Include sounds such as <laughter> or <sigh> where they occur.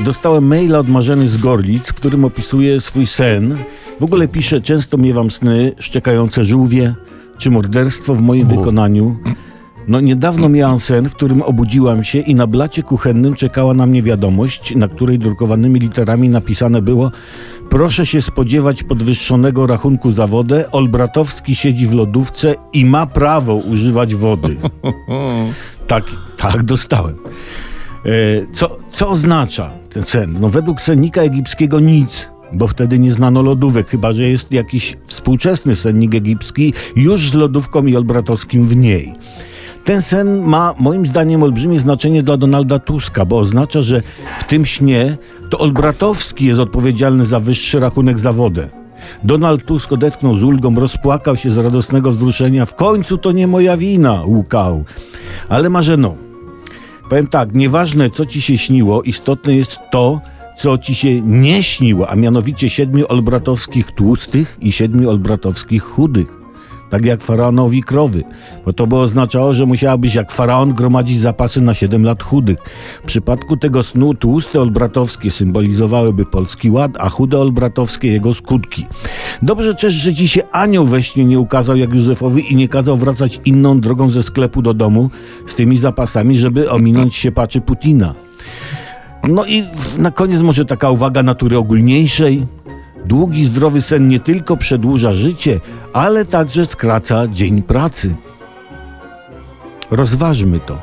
Dostałem maila od Marzeny z Gorlic, w którym opisuje swój sen. W ogóle pisze, często miewam sny, szczekające żółwie, czy morderstwo w moim wykonaniu. No niedawno miałam sen, w którym obudziłam się i na blacie kuchennym czekała na mnie wiadomość, na której drukowanymi literami napisane było Proszę się spodziewać podwyższonego rachunku za wodę. Olbratowski siedzi w lodówce i ma prawo używać wody. <laughs> tak, tak dostałem. E, Co, co oznacza ten sen? No według sennika egipskiego nic, bo wtedy nie znano lodówek, chyba że jest jakiś współczesny sennik egipski już z lodówką i Olbratowskim w niej. Ten sen ma moim zdaniem olbrzymie znaczenie dla Donalda Tuska, bo oznacza, że w tym śnie to Olbratowski jest odpowiedzialny za wyższy rachunek za wodę. Donald Tusk odetchnął z ulgą, rozpłakał się z radosnego wzruszenia. W końcu to nie moja wina, łukał. Ale Marzeno, Powiem tak, nieważne co ci się śniło, istotne jest to, co ci się nie śniło, a mianowicie siedmiu olbratowskich tłustych i siedmiu olbratowskich chudych. Tak jak faraonowi krowy, bo to by oznaczało, że musiałabyś jak faraon gromadzić zapasy na 7 lat chudych. W przypadku tego snu tłuste olbratowskie symbolizowałyby polski ład, a chude olbratowskie jego skutki. Dobrze też, że ci się anioł we śnie nie ukazał jak Józefowi i nie kazał wracać inną drogą ze sklepu do domu z tymi zapasami, żeby ominąć się paczy Putina. No i na koniec może taka uwaga natury ogólniejszej. Długi, zdrowy sen nie tylko przedłuża życie, ale także skraca dzień pracy. Rozważmy to.